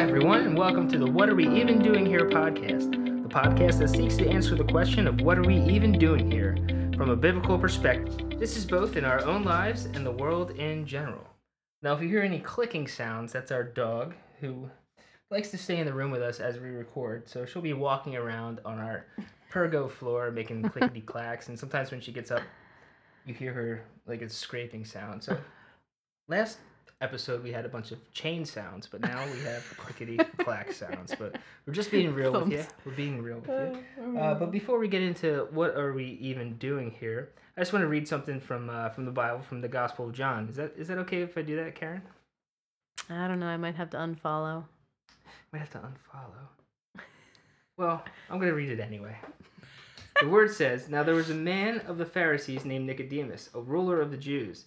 everyone, and welcome to the What Are We Even Doing Here podcast, the podcast that seeks to answer the question of what are we even doing here from a biblical perspective. This is both in our own lives and the world in general. Now, if you hear any clicking sounds, that's our dog who likes to stay in the room with us as we record. So she'll be walking around on our Pergo floor making clickety clacks, and sometimes when she gets up, you hear her like a scraping sound. So last episode we had a bunch of chain sounds, but now we have clickety clack sounds. But we're just being real with you. We're being real with you. Uh, but before we get into what are we even doing here, I just want to read something from uh, from the Bible, from the Gospel of John. Is that is that okay if I do that, Karen? I don't know. I might have to unfollow. Might have to unfollow. Well, I'm going to read it anyway. The word says, Now there was a man of the Pharisees named Nicodemus, a ruler of the Jews.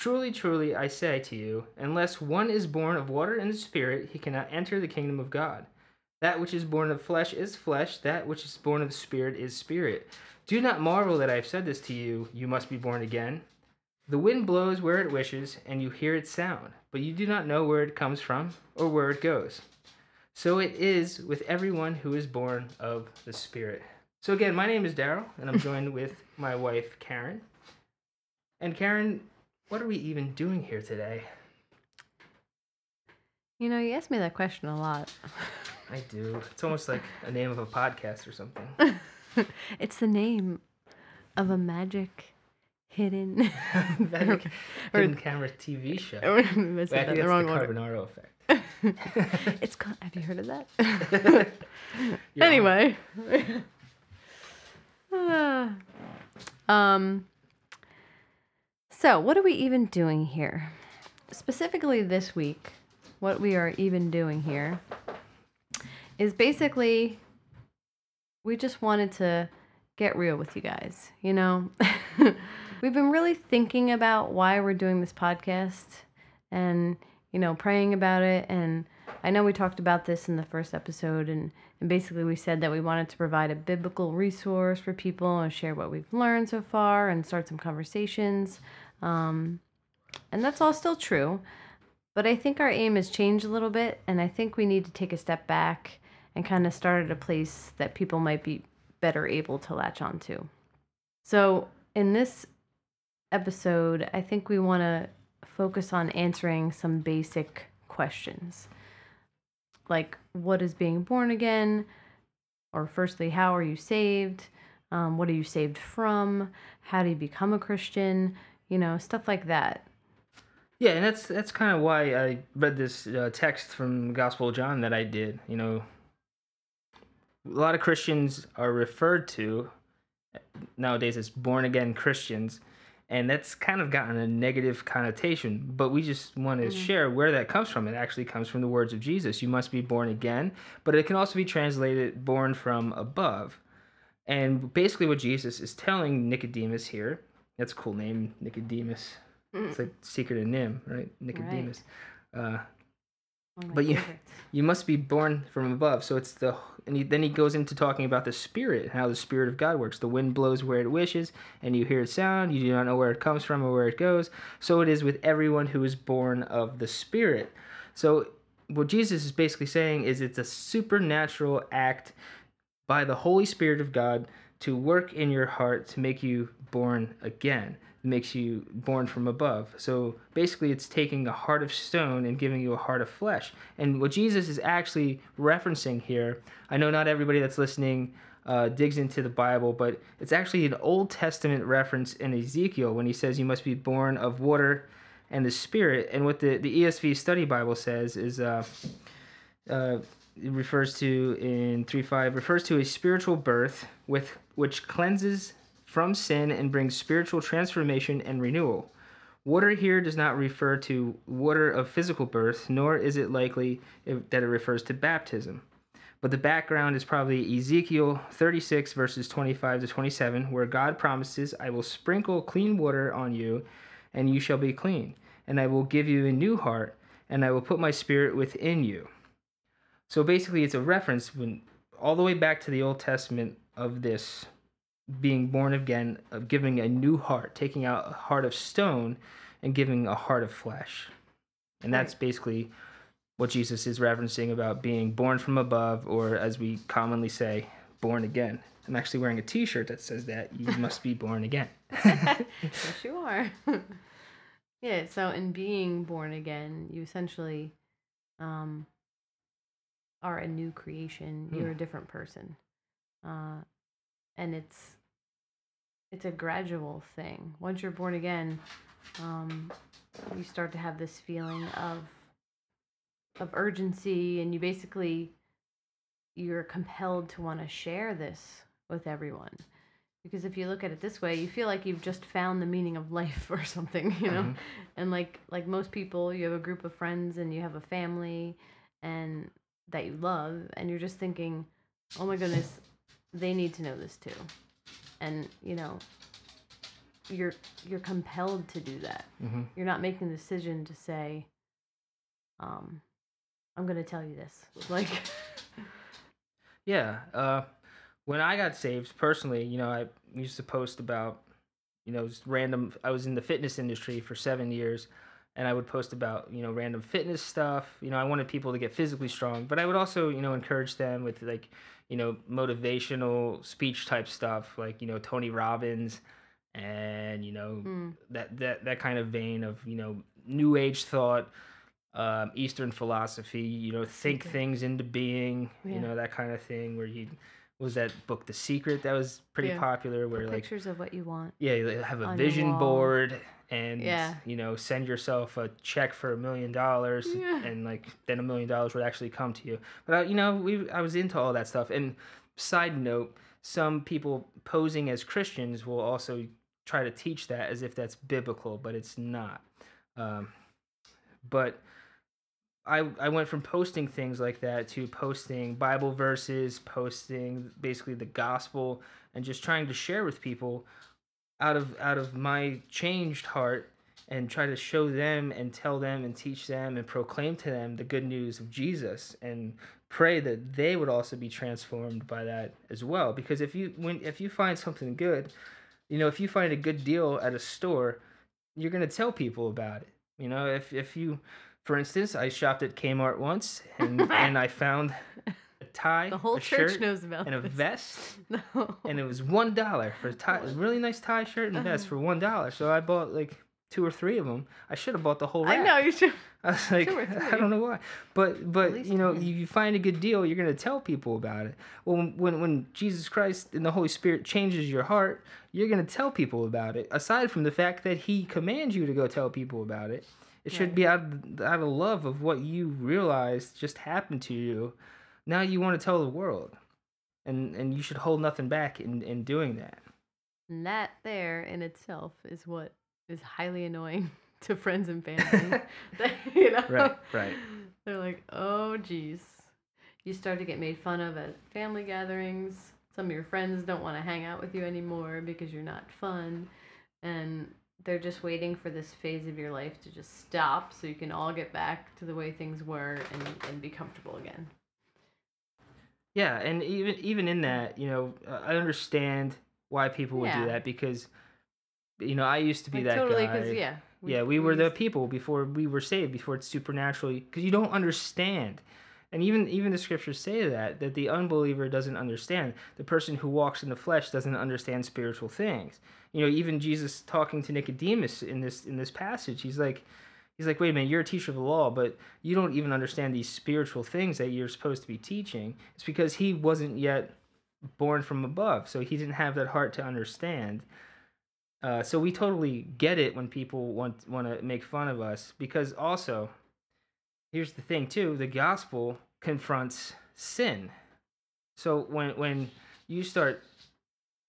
Truly, truly, I say to you, unless one is born of water and the Spirit, he cannot enter the kingdom of God. That which is born of flesh is flesh, that which is born of the spirit is spirit. Do not marvel that I have said this to you, you must be born again. The wind blows where it wishes, and you hear its sound, but you do not know where it comes from or where it goes. So it is with everyone who is born of the Spirit. So again, my name is Daryl, and I'm joined with my wife Karen. And Karen, what are we even doing here today? You know, you ask me that question a lot. I do. It's almost like a name of a podcast or something. it's the name of a magic hidden. Magic Or- hidden camera TV show. I Wait, I think that that's the the wrong order. Carbonaro effect. it's called. Have you heard of that? Anyway. Ah. um. So, what are we even doing here? Specifically this week, what we are even doing here is basically we just wanted to get real with you guys. You know, we've been really thinking about why we're doing this podcast and, you know, praying about it. And I know we talked about this in the first episode, and, and basically we said that we wanted to provide a biblical resource for people and share what we've learned so far and start some conversations. Um, and that's all still true. But I think our aim has changed a little bit, and I think we need to take a step back and kind of start at a place that people might be better able to latch onto. So, in this episode, I think we want to focus on answering some basic questions. Like, what is being born again? Or, firstly, how are you saved? Um, what are you saved from? How do you become a Christian? You know, stuff like that. Yeah, and that's that's kind of why I read this uh, text from the Gospel of John that I did. You know, a lot of Christians are referred to nowadays as born again Christians, and that's kind of gotten a negative connotation. But we just want to share where that comes from. It actually comes from the words of Jesus: "You must be born again," but it can also be translated "born from above." And basically, what Jesus is telling Nicodemus here. That's a cool name, Nicodemus. It's like Secret of NIMH, right? Nicodemus. Uh, One But you- favorites. you must be born from above. So it's the and he, then he goes into talking about the spirit, how the spirit of God works. The wind blows where it wishes, and you hear its sound. You do not know where it comes from or where it goes. So it is with everyone who is born of the spirit. So what Jesus is basically saying is it's a supernatural act by the Holy Spirit of God to work in your heart to make you born again. It makes you born from above. So basically, it's taking a heart of stone and giving you a heart of flesh. And what Jesus is actually referencing here, I know not everybody that's listening uh, digs into the Bible, but it's actually an Old Testament reference in Ezekiel when he says you must be born of water and the Spirit. And what the, the ESV Study Bible says is. Uh, uh, it refers to in 3.5 refers to a spiritual birth with which cleanses from sin and brings spiritual transformation and renewal water here does not refer to water of physical birth nor is it likely that it refers to baptism But the background is probably Ezekiel 36, verses 25 to 27, where God promises, I will sprinkle clean water on you, and you shall be clean. And I will give you a new heart, and I will put my spirit within you. So basically, it's a reference when, all the way back to the Old Testament of this being born again, of giving a new heart, taking out a heart of stone and giving a heart of flesh. And that's basically what Jesus is referencing about being born from above, or as we commonly say, born again. I'm actually wearing a t shirt that says that you must be born again. yes, you are. yeah, so in being born again, you essentially um, are a new creation. You're Hmm. a different person. Uh, and it's it's a gradual thing. Once you're born again, um, you start to have this feeling of of urgency and you basically you're compelled to want to share this with everyone because if you look at it this way you feel like you've just found the meaning of life or something you know Mhm. and like like most people you have a group of friends and you have a family and that you love and you're just thinking oh my goodness they need to know this too and you know you're you're compelled to do that hmm you're not making the decision to say um i'm going to tell you this like Yeah. Uh, when I got saved, personally, you know, I used to post about, you know, just random. I was in the fitness industry for seven years, and I would post about, you know, random fitness stuff. You know, I wanted people to get physically strong, but I would also, you know, encourage them with like, you know, motivational speech type stuff, like you know, Tony Robbins, and you know, mm, that that that kind of vein of you know, New Age thought. Um, Eastern philosophy, you know, think Okay. things into being, Yeah. you know, that kind of thing. Where you was that book, The Secret, that was pretty Yeah. popular. Where put like, pictures of what you want yeah, you have a vision board, and Yeah. you know, send yourself a check for a million dollars, Yeah. and like then a million dollars would actually come to you. But I, you know, we I was into all that stuff. And side note, some people posing as Christians will also try to teach that as if that's biblical, but it's not. Um, but I I went from posting things like that to posting Bible verses, posting basically the gospel, and just trying to share with people out of out of my changed heart and try to show them and tell them and teach them and proclaim to them the good news of Jesus and pray that they would also be transformed by that as well. Because if you when if you find something good you know if you find a good deal at a store you're going to tell people about it. You know if if you for instance i shopped at Kmart once and and i found a tie the whole a church shirt, knows about and a this. vest no and it was one dollar for a tie a really nice tie shirt and vest Uh-huh. for one dollar so i bought like two or three of them i should have bought the whole rack. i know you should I was like, I don't know why, but but you know, you, you find a good deal, you're gonna tell people about it. Well, when- when when Jesus Christ and the Holy Spirit changes your heart, you're gonna tell people about it. Aside from the fact that He commands you to go tell people about it, it should be out of, out of love of what you realized just happened to you. Now you want to tell the world, and and you should hold nothing back in in doing that. and that there in itself is what is highly annoying to friends and family. You know? Right, right. they're like oh geez. You start to get made fun of at family gatherings. Some of your friends don't want to hang out with you anymore because you're not fun. And they're just waiting for this phase of your life to just stop so you can all get back to the way things were and, and be comfortable again Yeah, and even even in that, you know, uh, I understand why people would Yeah. do that because, you know, I used to be like that totally guy. yeah yeah, we were the people before we were saved, before it's supernaturally, because you don't understand. And even even the scriptures say that that the unbeliever doesn't understand. The person who walks in the flesh doesn't understand spiritual things. You know, even Jesus talking to Nicodemus in this in this passage, he's like, he's like, wait a minute, you're a teacher of the law, but you don't even understand these spiritual things that you're supposed to be teaching. It's because he wasn't yet born from above, so he didn't have that heart to understand. Uh, so we totally get it when people want want to make fun of us because also here's the thing too the gospel confronts sin so when when you start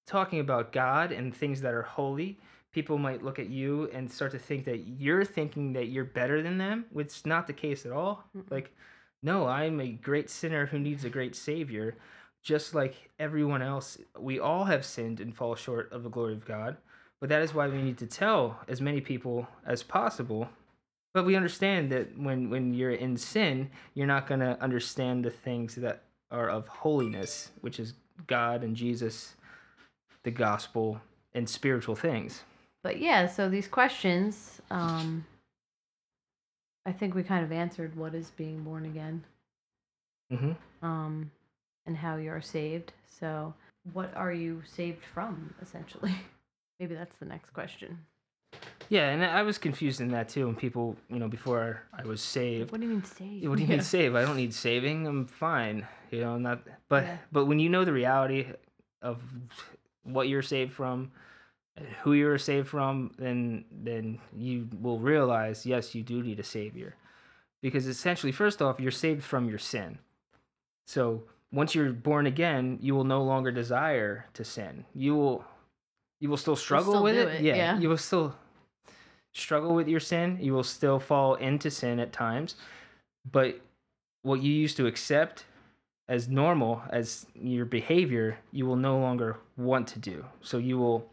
talking about god and things that are holy people might look at you and start to think that you're thinking that you're better than them which is not the case at all like no, I'm a great sinner who needs a great savior, just like everyone else. We all have sinned and fall short of the glory of God. But that is why we need to tell as many people as possible. But we understand that when, when you're in sin, you're not going to understand the things that are of holiness, which is God and Jesus, the gospel, and spiritual things. But yeah, so these questions, um, I think we kind of answered what is being born again, hmm um, and how you are saved. So, what are you saved from, essentially? Maybe that's the next question. Yeah, and I was confused in that too. When people, you know, before I was saved, What do you mean saved? What do you Yeah. mean save? I don't need saving. I'm fine. You know, I'm not. But Yeah. but when you know the reality of what you're saved from, and who you're saved from, then then you will realize yes, you do need a savior, because essentially, first off, you're saved from your sin. So once you're born again, you will no longer desire to sin. You will you will still struggle still with it. it, Yeah, yeah. you will still struggle with your sin. You will still fall into sin at times, but what you used to accept as normal as your behavior, you will no longer want to do. So you will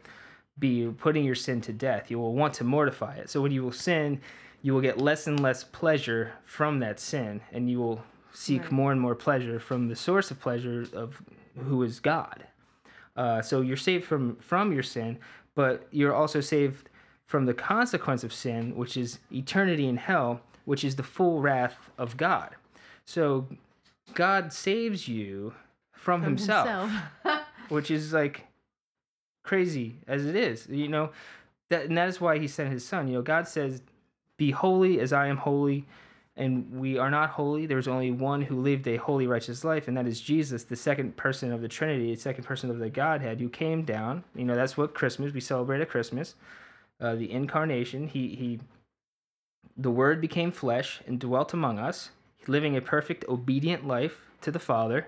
be putting your sin to death. You will want to mortify it. So when you will sin, you will get less and less pleasure from that sin, and you will seek Right. more and more pleasure from the source of pleasure of who is God. Uh, so you're saved from from your sin, but you're also saved from the consequence of sin, which is eternity in hell, which is the full wrath of God. So God saves you from, From himself, which is like crazy as it is. You know, that and that is why he sent his son. You know, God says, Be holy as I am holy, and we are not holy. There's only one who lived a holy, righteous life, and that is Jesus, the second person of the Trinity, the second person of the Godhead, who came down. You know, that's what Christmas we celebrate at Christmas, uh, the incarnation. He he, the Word became flesh and dwelt among us, living a perfect, obedient life to the Father.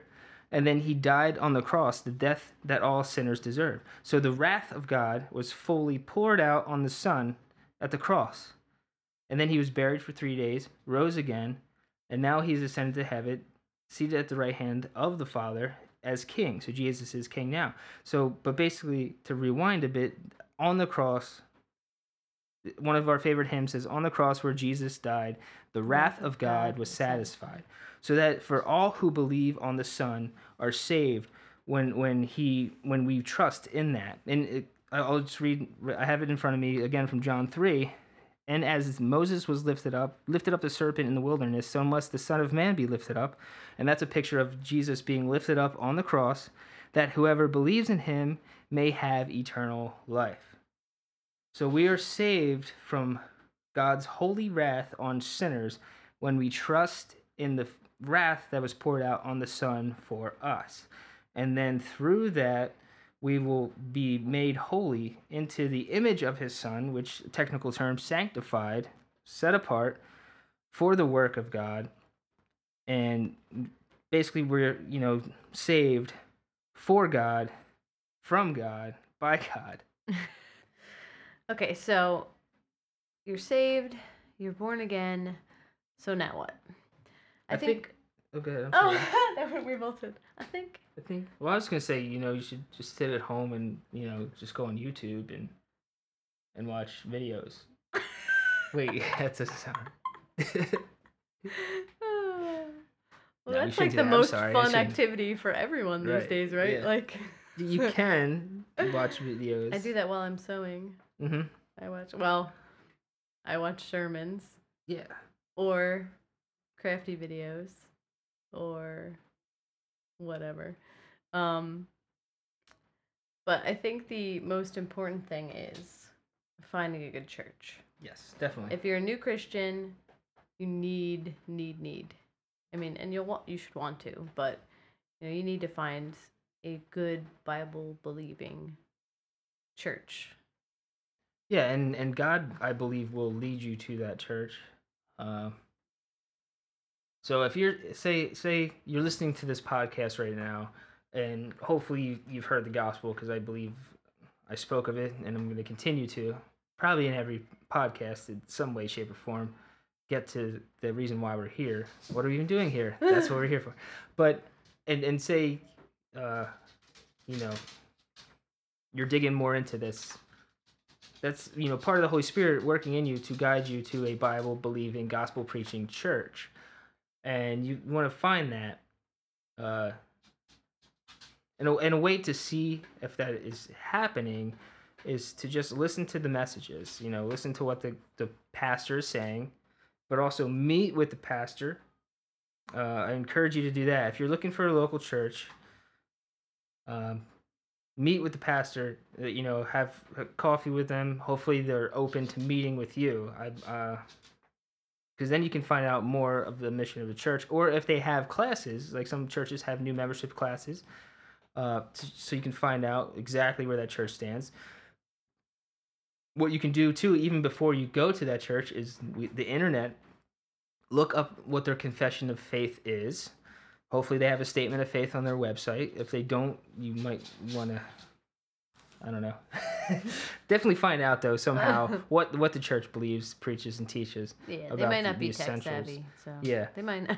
And then he died on the cross, the death that all sinners deserve. So the wrath of God was fully poured out on the Son at the cross. And then he was buried for three days, rose again, and now he's ascended to heaven, seated at the right hand of the Father as king. So Jesus is king now. So, but basically, to rewind a bit, on the cross, one of our favorite hymns says, On the cross where Jesus died, the wrath of God was satisfied. So that for all who believe on the Son are saved when when he when we trust in that. And it, I'll just read. I have it in front of me again from John three. And as Moses was lifted up, lifted up the serpent in the wilderness, so must the Son of Man be lifted up. And that's a picture of Jesus being lifted up on the cross, that whoever believes in him may have eternal life. So we are saved from God's holy wrath on sinners when we trust in the wrath that was poured out on the Son for us. And then through that, we will be made holy into the image of his Son, which technical term sanctified, set apart for the work of God. And basically, we're, you know, saved for God, from God, by God. Okay, so you're saved, you're born again. So now what? I think- Okay. Oh, I'm oh, sorry. Oh, that what we both did. I think. I think. Well, I was gonna say, you know, you should just sit at home and you know just go on YouTube and and watch videos. Wait, that's a sound. well, we that's like the that. Most fun activity for everyone these Right, days, right? yeah. Like you can watch videos. I do that while I'm sewing. Mm-hmm. I watch well, I watch sermons Yeah. or crafty videos or whatever. Um but I think the most important thing is finding a good church. Yes, definitely. If you're a new Christian, you need need need. I mean, and you'll want you should want to, but you know, you need to find a good Bible believing church. Yeah, and and God, I believe, will lead you to that church. Uh, so if you're say say you're listening to this podcast right now, and hopefully you, you've heard the gospel because I believe I spoke of it, and I'm going to continue to probably in every podcast in some way, shape, or form get to the reason why we're here. What are we even doing here? That's what we're here for. But and and say, uh, you know, you're digging more into this. That's you know part of the Holy Spirit working in you to guide you to a Bible believing, gospel preaching church, and you want to find that. Uh, and a, and a way to see if that is happening is to just listen to the messages you know listen to what the, the pastor is saying but also meet with the pastor uh, i encourage you to do that if you're looking for a local church um, meet with the pastor uh, you know have a coffee with them. Hopefully they're open to meeting with you. I uh, because then you can find out more of the mission of the church or if they have classes like some churches have new membership classes uh, so you can find out exactly where that church stands. What you can do too even before you go to that church is the internet look up what their confession of faith is hopefully they have a statement of faith on their website if they don't you might want to i don't know definitely find out though somehow what what the church believes preaches and teaches Yeah, they might the- not be the tech essentials. savvy, so Yeah. they might not.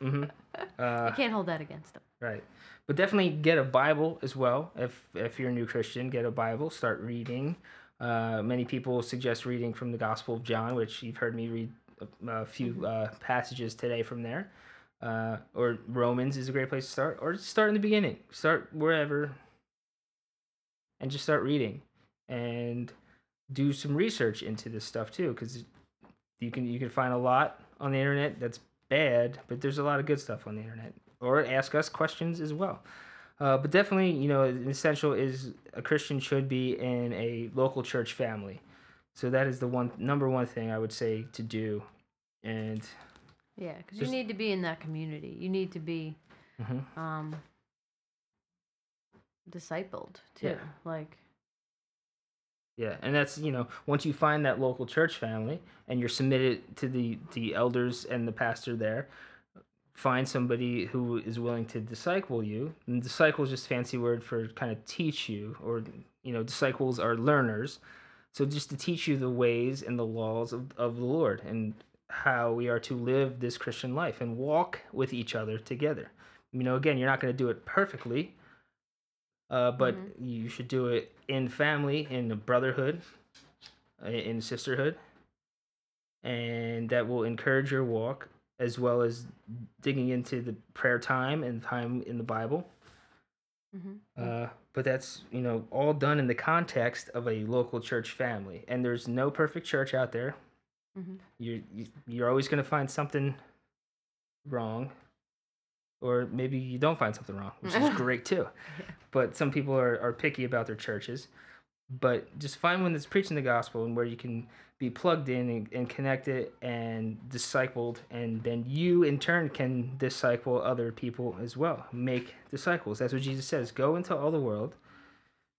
hmm uh, you can't hold that against them. Right. But definitely get a Bible as well. If if you're a new Christian, get a Bible, start reading. Uh, many people suggest reading from the Gospel of John, which you've heard me read a, a few uh, passages today from there. Uh, or Romans is a great place to start, or just start in the beginning. Start wherever, and just start reading, and do some research into this stuff too, because you can you can find a lot on the internet that's bad, but there's a lot of good stuff on the internet. Or ask us questions as well. Uh, but definitely, you know, essential is a Christian should be in a local church family. So that is the one number one thing I would say to do. And Yeah, because you Just- need to be in that community. You need to be mhm. um, discipled too. Yeah. Like, Yeah, and that's you know once you find that local church family and you're submitted to the the elders and the pastor there, find somebody who is willing to disciple you. And disciple is just fancy word for kind of teach you, or you know disciples are learners, so just to teach you the ways and the laws of of the Lord and how we are to live this Christian life and walk with each other together. You know, again, you're not going to do it perfectly, uh, but you should do it in family, in a brotherhood, uh, in sisterhood, and that will encourage your walk as well as digging into the prayer time and time in the Bible. mhm. Uh, but that's you know all done in the context of a local church family, and there's no perfect church out there. Mhm. You're you- you're always going to find something wrong, or maybe you don't find something wrong, which is great too. But some people are, are picky about their churches. But just find one that's preaching the gospel and where you can be plugged in and, and connected and discipled, and then you in turn can disciple other people as well. Make disciples. That's what Jesus says. Go into all the world,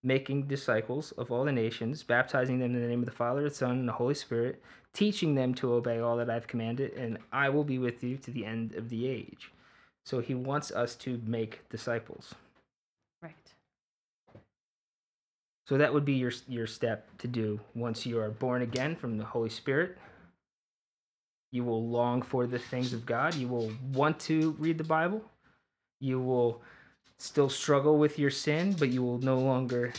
making disciples of all the nations, baptizing them in the name of the Father, the Son, and the Holy Spirit, teaching them to obey all that I've commanded, and I will be with you to the end of the age. So he wants us to make disciples. right. So that would be your your step to do once you are born again from the Holy Spirit. You will long for the things of God. You will want to read the Bible. You will still struggle with your sin, but you will no longer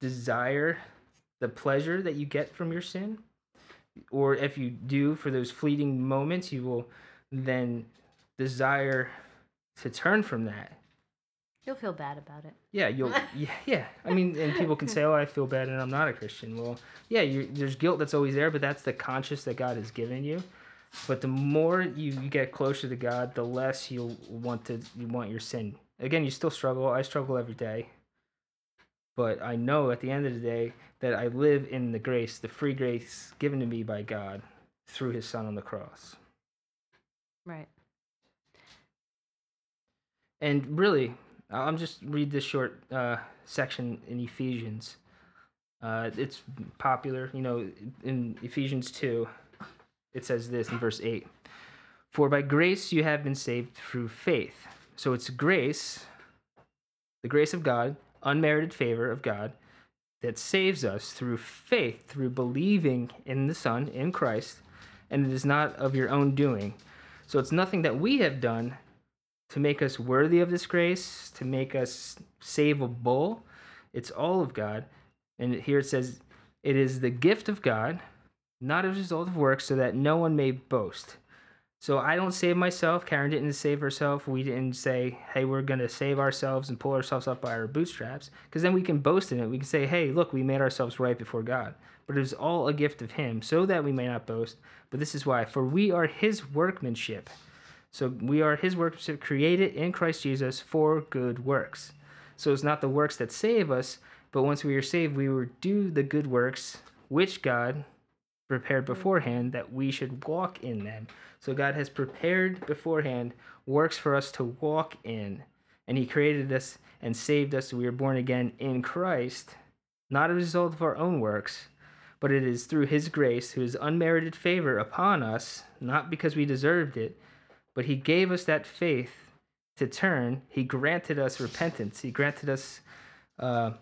desire the pleasure that you get from your sin. Or if you do for those fleeting moments, you will then desire to turn from that You'll feel bad about it. yeah, you'll yeah, yeah. I mean, and people can say, "Oh, I feel bad and I'm not a Christian." Well, yeah, there's guilt that's always there, but that's the conscience that God has given you. But the more you, you get closer to God, the less you'll want to you want your sin. Again, you still struggle. I struggle every day. But I know at the end of the day that I live in the grace, the free grace given to me by God through his son on the cross. Right. And really, I'm just read this short uh, section in Ephesians. Uh, it's popular, you know, in Ephesians 2, it says this in verse 8 For by grace you have been saved through faith. So it's grace, the grace of God, unmerited favor of God, that saves us through faith, through believing in the Son, in Christ, and it is not of your own doing. So it's nothing that we have done to make us worthy of this grace, to make us savable. It's all of God. And here it says, it is the gift of God, not as a result of works, so that no one may boast. So I don't save myself. Karen didn't save herself. We didn't say, hey, we're going to save ourselves and pull ourselves up by our bootstraps. Because then we can boast in it. We can say, hey, look, we made ourselves right before God. But it was all a gift of Him, so that we may not boast. But this is why. For we are His workmanship. So we are His workmanship created in Christ Jesus for good works. So it's not the works that save us, but once we are saved, we will do the good works which God prepared beforehand that we should walk in them. So God has prepared beforehand works for us to walk in. And He created us and saved us. We are born again in Christ, not a result of our own works, but it is through His grace, His unmerited favor upon us, not because we deserved it, but He gave us that faith to turn. He granted us repentance. He granted us. Uh,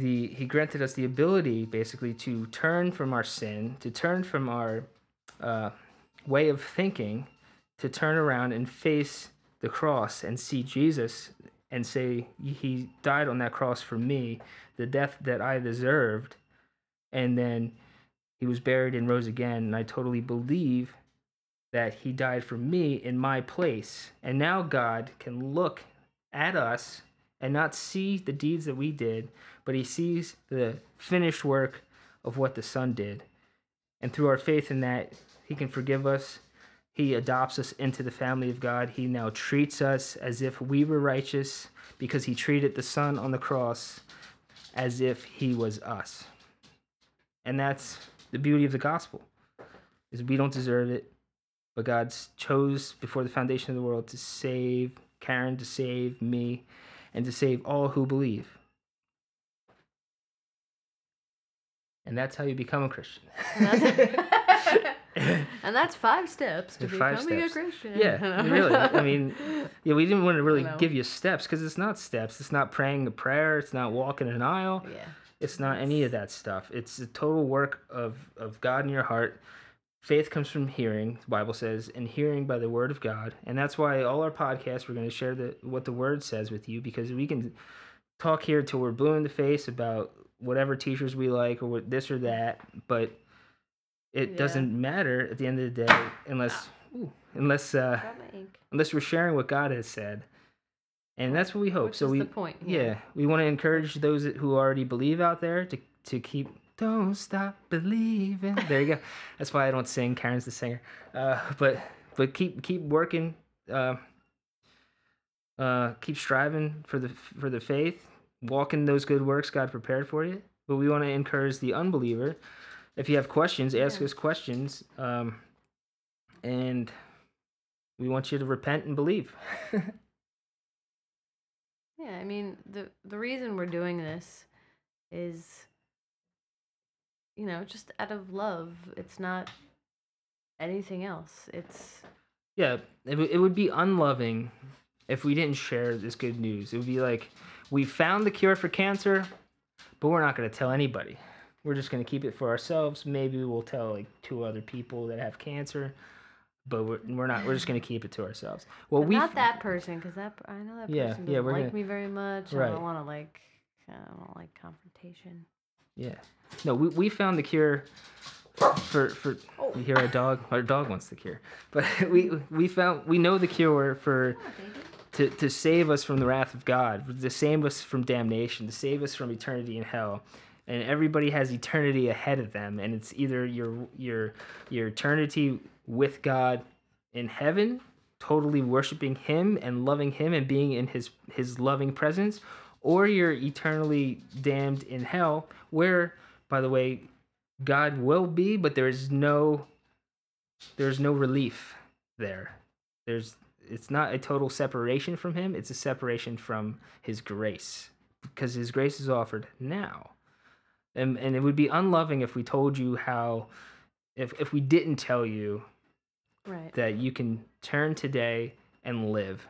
the, he granted us the ability basically to turn from our sin, to turn from our uh, way of thinking to turn around and face the cross and see Jesus and say, He died on that cross for me, the death that I deserved. And then He was buried and rose again. And I totally believe that He died for me in my place. And now God can look at us and not see the deeds that we did, but He sees the finished work of what the Son did. And through our faith in that, he can forgive us. He adopts us into the family of God. He now treats us as if we were righteous because he treated the Son on the cross as if he was us. And that's the beauty of the gospel. Is we don't deserve it, but God chose before the foundation of the world to save Karen, to save me, and to save all who believe. And that's how you become a Christian. and that's five steps to Five becoming steps. a Christian. Yeah, really. I mean, yeah, we didn't want to really give you steps because it's not steps. It's not praying a prayer. It's not walking an aisle. yeah. It's not any of that stuff. It's a total work of, of God in your heart. Faith comes from hearing, the Bible says, and hearing by the word of God. And that's why all our podcasts, we're going to share the, what the word says with you because we can talk here till we're blue in the face about whatever teachers we like or what this or that, but it Yeah. doesn't matter at the end of the day unless ooh, unless uh, Got my ink. unless we're sharing what God has said. And that's what we hope. Which so we the point. yeah, we want to encourage those who already believe out there to to keep don't stop believing. There you go. That's why I don't sing. Karen's the singer. Uh, but but keep keep working. Uh, uh, keep striving for the for the faith. Walk in those good works God prepared for you. But we want to encourage the unbeliever. If you have questions, ask Yeah. us questions. Um, and we want you to repent and believe. Yeah, I mean the the reason we're doing this is you know, just out of love. It's not anything else. It's Yeah, it, w- it would be unloving if we didn't share this good news. It would be like, we found the cure for cancer, but we're not going to tell anybody. We're just going to keep it for ourselves. Maybe we'll tell like two other people that have cancer, but we're, we're not. We're just going to keep it to ourselves. Well, we not that person because that I know that person Yeah, doesn't yeah, we're like gonna- me very much. Right. I don't want to like. I don't like confrontation. Yeah. No, we, we found the cure for for Oh. you hear our dog our dog wants the cure. But we we found we know the cure for to, to save us from the wrath of God, to save us from damnation, to save us from eternity in hell. And everybody has eternity ahead of them, and it's either your your your eternity with God in heaven, totally worshiping Him and loving Him and being in His His loving presence, or you're eternally damned in hell, where, by the way, God will be, but there is no there's no relief there. There's it's not a total separation from him, it's a separation from his grace. Because his grace is offered now. And and it would be unloving if we told you how if if we didn't tell you Right. that you can turn today and live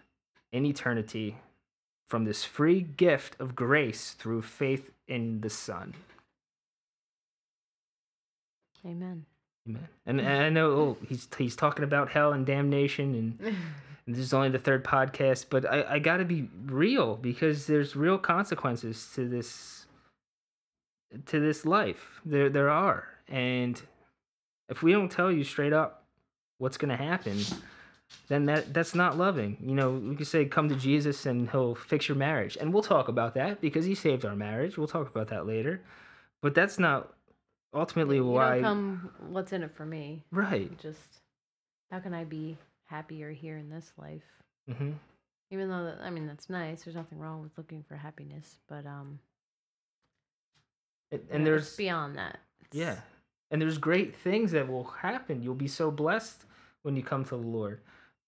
in eternity from this free gift of grace through faith in the Son. Amen. Amen. And, and I know oh, he's he's talking about hell and damnation, and, and this is only the third podcast, but I, I got to be real because there's real consequences to this to this life. There there are, and if we don't tell you straight up what's going to happen, then that that's not loving. You know, we could say come to Jesus and he'll fix your marriage. And we'll talk about that because he saved our marriage. We'll talk about that later. But that's not ultimately you why come. What's in it for me? right. Just how can I be happier here in this life? hmm Even though that, I mean that's nice. There's nothing wrong with looking for happiness, but um, And, and know, there's beyond that. It's- yeah. And there's great things that will happen. You'll be so blessed when you come to the Lord.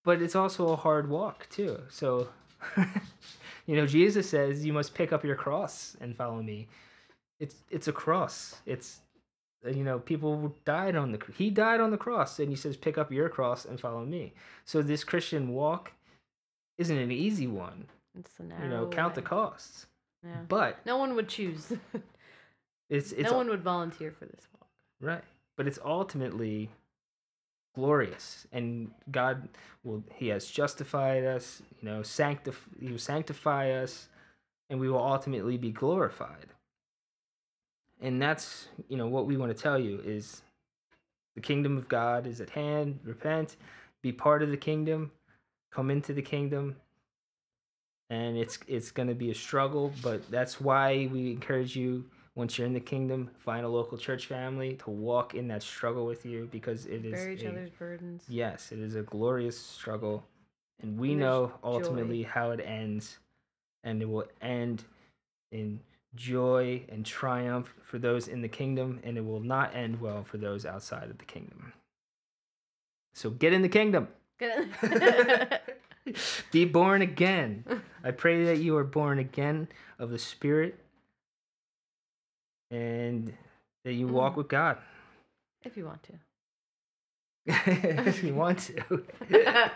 But it's also a hard walk too. So you know, Jesus says you must pick up your cross and follow me. It's it's a cross. It's you know, people died on the he died on the cross and he says pick up your cross and follow me. So this Christian walk isn't an easy one. It's the narrow. You know, count the costs. Yeah. But No one would choose. it's it's no one would volunteer for this walk. Right. But it's ultimately glorious. And God will He has justified us, you know, sanctif- He will sanctify us, and we will ultimately be glorified. And that's, you know, what we want to tell you is the kingdom of God is at hand. Repent, be part of the kingdom, come into the kingdom. And it's it's going to be a struggle, but that's why we encourage you once you're in the kingdom, find a local church family to walk in that struggle with you because it is Bear each a- other's burdens. yes, it is a glorious struggle, and we And know joy. ultimately how it ends, and it will end in joy and triumph for those in the kingdom, and it will not end well for those outside of the kingdom. So get in the kingdom. Be born again. I pray that you are born again of the Spirit and that you walk Mm. with God if you want to. if you want to.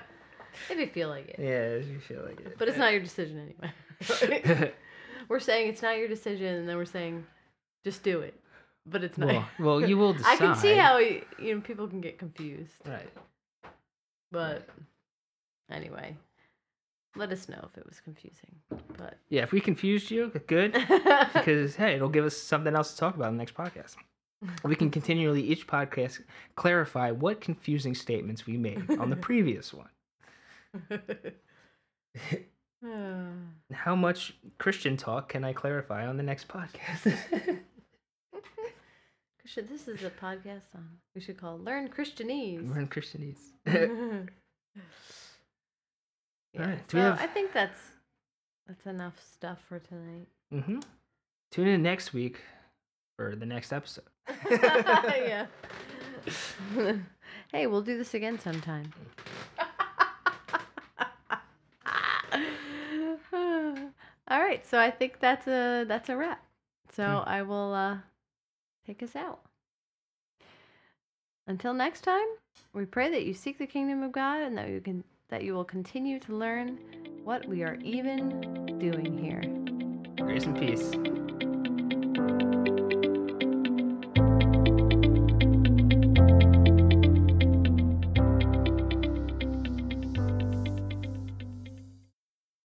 if you feel like it. yeah, if you feel like it. But it's not your decision anyway. we're saying it's not your decision, and then we're saying just do it. But it's not. well, well, you will decide. I can see how you know people can get confused. Right. But anyway, let us know if it was confusing. But Yeah, if we confused you, good. Because hey, it'll give us something else to talk about in the next podcast. We can continually each podcast clarify what confusing statements we made on the previous one. How much Christian talk can I clarify on the next podcast? Should this is a podcast on we should call Learn Christianese. We're Christianese. Yeah, so have- I think that's that's enough stuff for tonight. hmm Tune in next week for the next episode. yeah. hey, we'll do this again sometime. All right, so I think that's a that's a wrap. So Hmm. I will uh, take us out. Until next time, we pray that you seek the kingdom of God and that you can that you will continue to learn what we are even doing here. Grace and peace.